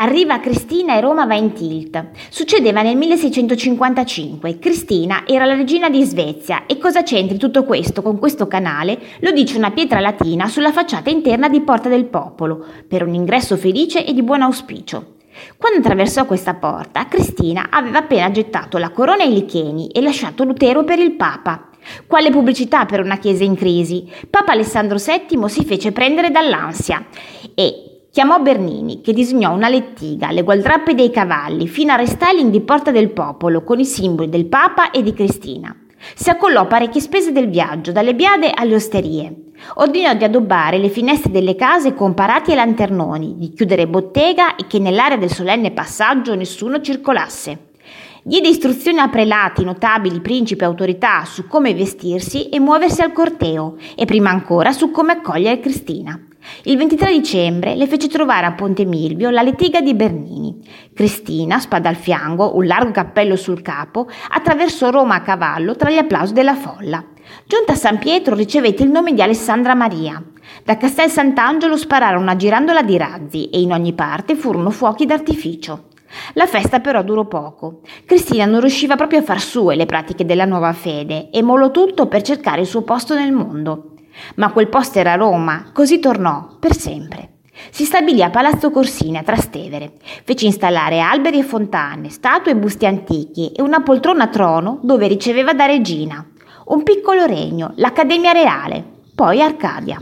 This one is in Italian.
Arriva Cristina e Roma va in tilt. Succedeva nel 1655. Cristina era la regina di Svezia e cosa c'entri tutto questo con questo canale lo dice una pietra latina sulla facciata interna di Porta del Popolo, per un ingresso felice e di buon auspicio. Quando attraversò questa porta, Cristina aveva appena gettato la corona ai licheni e lasciato Lutero per il Papa. Quale pubblicità per una chiesa in crisi? Papa Alessandro VII si fece prendere dall'ansia e Chiamò Bernini, che disegnò una lettiga, le gualdrappe dei cavalli, fino al restyling di Porta del Popolo, con i simboli del Papa e di Cristina. Si accollò parecchie spese del viaggio, dalle biade alle osterie. Ordinò di addobbare le finestre delle case con parati e lanternoni, di chiudere bottega e che nell'area del solenne passaggio nessuno circolasse. Diede istruzioni a prelati, notabili, principi e autorità su come vestirsi e muoversi al corteo e prima ancora su come accogliere Cristina. Il 23 dicembre le fece trovare a Ponte Milvio la litiga di Bernini. Cristina, spada al fianco, un largo cappello sul capo, attraversò Roma a cavallo tra gli applausi della folla. Giunta a San Pietro ricevette il nome di Alessandra Maria. Da Castel Sant'Angelo spararono una girandola di razzi e in ogni parte furono fuochi d'artificio. La festa però durò poco. Cristina non riusciva proprio a far sue le pratiche della nuova fede e mollò tutto per cercare il suo posto nel mondo. Ma quel posto era Roma, così tornò per sempre. Si stabilì a Palazzo Corsini a Trastevere. Fece installare alberi e fontane, statue e busti antichi e una poltrona a trono dove riceveva da regina. Un piccolo regno, l'Accademia Reale, poi Arcadia.